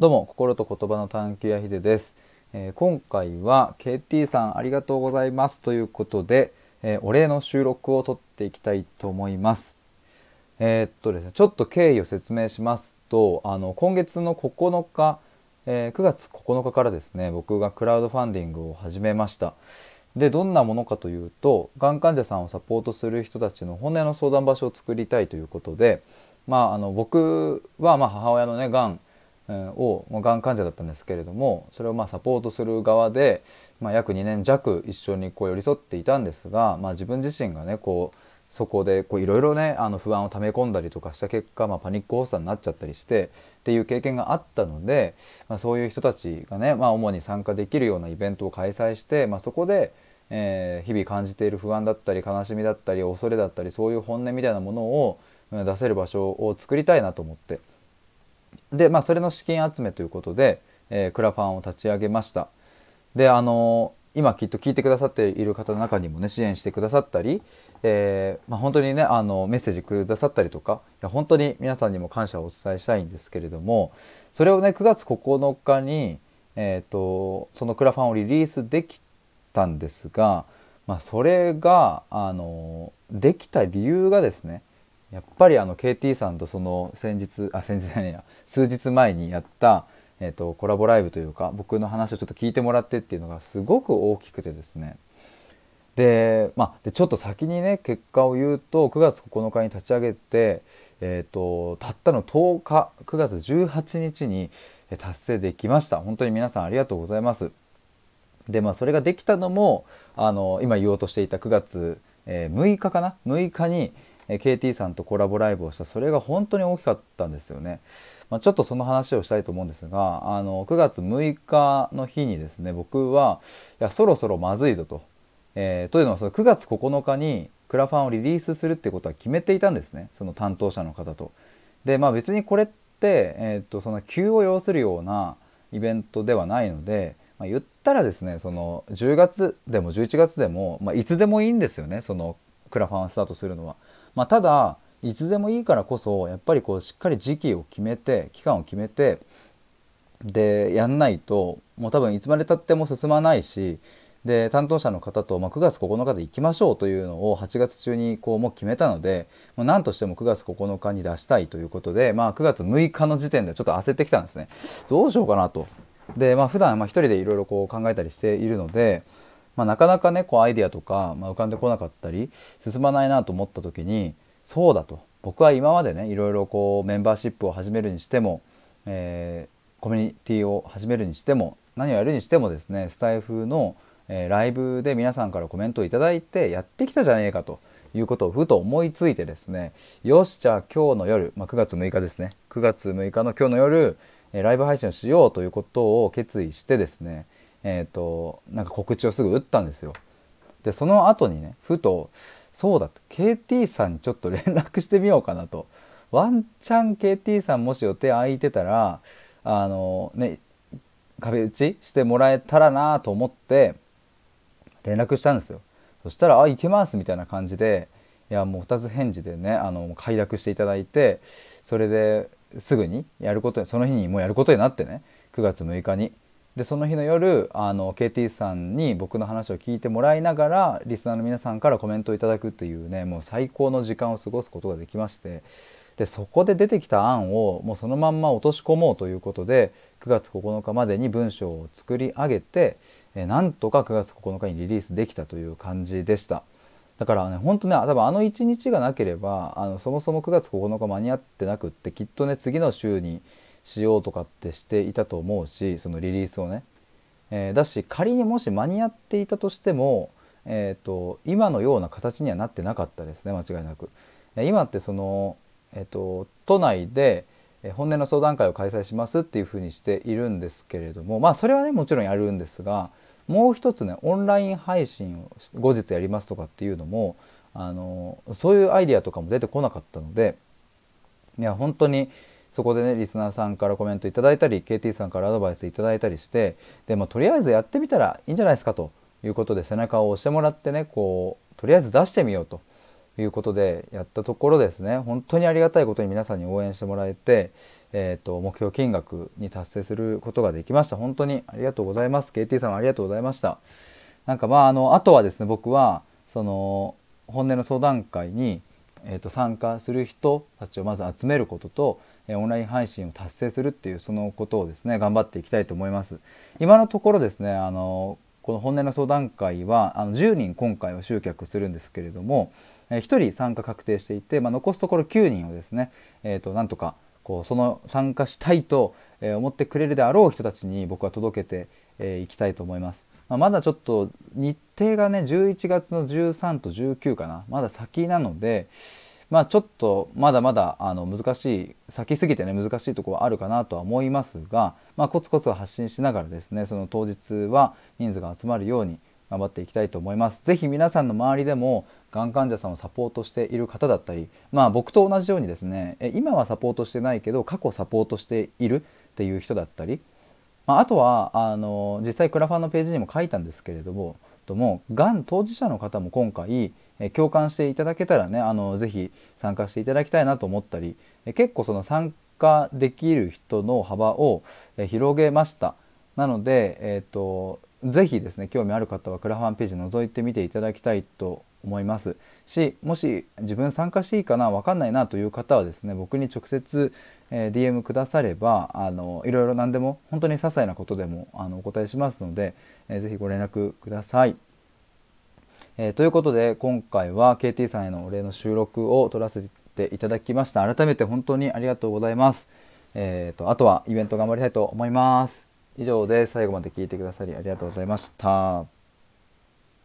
どうも心と言葉の探求やひでです、えー、今回は KT さんありがとうございますということで、えー、お礼の収録を撮っていきたいと思います。えー、っとですねちょっと経緯を説明しますとあの今月の9日、え9月9日からですね僕がクラウドファンディングを始めました。でどんなものかというとがん患者さんをサポートする人たちの本音の相談場所を作りたいということでまああの僕はま母親のねがんをがん患者だったんですけれどもそれをまサポートする側で、まあ、約2年弱一緒にこう寄り添っていたんですが、まあ、自分自身がねこうそこでいろいろねあの不安を溜め込んだりとかした結果、まあ、パニック発作になっちゃったりしてっていう経験があったので、まあ、そういう人たちがね、まあ、主に参加できるようなイベントを開催して、まあ、そこで、えー、日々感じている不安だったり悲しみだったり恐れだったりそういう本音みたいなものを出せる場所を作りたいなと思って。で、まあ、それの資金集めということで、えー、クラファンを立ち上げました。で、あのー、今きっと聞いてくださっている方の中にもね、支援してくださったり、えー、まあ、本当にね、あの、メッセージくださったりとか、いや本当に皆さんにも感謝をお伝えしたいんですけれども、それをね、9月9日に、えっ、と、そのクラファンをリリースできたんですが、まあ、それが、あの、できた理由がですね、やっぱりあの KT さんとその先日あ先日じゃないや。数日前にやった、えーと、コラボライブというか僕の話をちょっと聞いてもらってっていうのがすごく大きくてですね。で,、まあ、でちょっと先にね結果を言うと9月9日に立ち上げて、えーと、たったの10日9月18日に達成できました。本当に皆さんありがとうございます。でまあそれができたのもあの今言おうとしていた9月、えー、6日かな？6日に、え KT さんとコラボライブをしたそれが本当に大きかったんですよね。まあ、ちょっとその話をしたいと思うんですがあの9月6日の日にですね僕はいやそろそろまずいぞと。えー、というのはその9月9日にクラファンをリリースするってことは決めていたんですねその担当者の方と。でまあ別にこれって、えー、っとその急を要するようなイベントではないので、まあ、言ったらですねその10月でも11月でも、まあ、いつでもいいんですよねそのクラファンをスタートするのは。まあ、ただいつでもいいからこそやっぱりこうしっかり時期を決めて期間を決めてでやんないともう多分いつまでたっても進まないしで担当者の方と、まあ、9月9日で行きましょうというのを8月中にこうもう決めたのでもう何としても9月9日に出したいということで、まあ、9月6日の時点でちょっと焦ってきたんですねどうしようかなと。でまあ普段まあ一人でいろいろ考えたりしているのでまあ、なかなかねこうアイデアとか、まあ、浮かんでこなかったり進まないなと思った時にそうだと。僕は今までねいろいろこうメンバーシップを始めるにしても、えー、コミュニティを始めるにしても何をやるにしてもですねスタイフの、えー、ライブで皆さんからコメントを頂いてやってきたじゃねえかということをふと思いついてですねよしじゃあ今日の夜、まあ、9月6日ですね。9月6日の今日の夜、え、ライブ配信をしようということを決意してですねえっ、ー、となんか告知をすぐ打ったんですよ。でその後にねふとそうだと KT さんにちょっと連絡してみようかなとワンチャン KT さんもし予定空いてたらあのね壁打ちしてもらえたらなと思って連絡したんですよそしたら「あ行けます」みたいな感じでいやもう2つ返事でねあの快諾していただいてそれですぐにやることその日にもうやることになってね9月6日にでその日の夜あの KT さんに僕の話を聞いてもらいながらリスナーの皆さんからコメントをいただくというねもう最高の時間を過ごすことができましてでそこで出てきた案をもうそのまんま落とし込もうということで9月9日までに文章を作り上げてえなんとか9月9日にリリースできたという感じでした。だからね、本当ね、多分あの1日がなければ、あのそもそも9月9日間に合ってなくって、きっとね、次の週にしようとかってしていたと思うしそのリリースをね、えー、だし仮にもし間に合っていたとしても、えーと、今のような形にはなってなかったですね間違いなく。今ってその、えーと、都内で本音の相談会を開催しますっていうふうにしているんですけれどもまあそれはねもちろんやるんですがもう一つねオンライン配信を後日やりますとかっていうのもあのそういうアイデアとかも出てこなかったのでいや本当にそこでねリスナーさんからコメントいただいたり KT さんからアドバイスいただいたりしてで、まあ、とりあえずやってみたらいいんじゃないですかということで背中を押してもらってねこうとりあえず出してみようということでやったところですね。本当にありがたいことに皆さんに応援してもらえて、えーと、目標金額に達成することができました。本当にありがとうございます。KT さんありがとうございました。なんかまああのあとはですね僕はその本音の相談会に、えーと、参加する人たちをまず集めることと、オンライン配信を達成するっていうそのことをですね頑張っていきたいと思います今のところですねあのこの本音の相談会はあの10人今回は集客するんですけれども、1人参加確定していて、まあ、残すところ9人をですね、えーと、なんとかこうその参加したいと思ってくれるであろう人たちに僕は届けてい、きたいと思います。まあ、まだちょっと日程がね11月の13と19かなまだ先なので、まあ、ちょっとまだまだあの難しい先すぎてね難しいところはあるかなとは思いますが、まあ、コツコツ発信しながらですねその当日は人数が集まるように頑張っていきたいと思います。ぜひ皆さんの周りでもがん患者さんをサポートしている方だったり、まあ、僕と同じようにですね今はサポートしてないけど過去サポートしているっていう人だったり、まあ、あとはあの実際クラファンのページにも書いたんですけれどもともがん当事者の方も今回え共感していただけたらねあのぜひ参加していただきたいなと思ったりえ結構その参加できる人の幅をえ広げました。なので、えーと、ぜひですね興味ある方はクラファンページ覗いてみていただきたいと思いますしもし自分参加していいかな分かんないなという方はですね僕に直接、えー、DM くださればあのいろいろ何でも本当に些細なことでもあのお答えしますので、えー、ぜひご連絡ください。えー、ということで今回は KT さんへのお礼の収録を撮らせていただきました改めて本当にありがとうございます。えーと、とあとはイベント頑張りたいと思います。以上で最後まで聞いてくださりありがとうございました。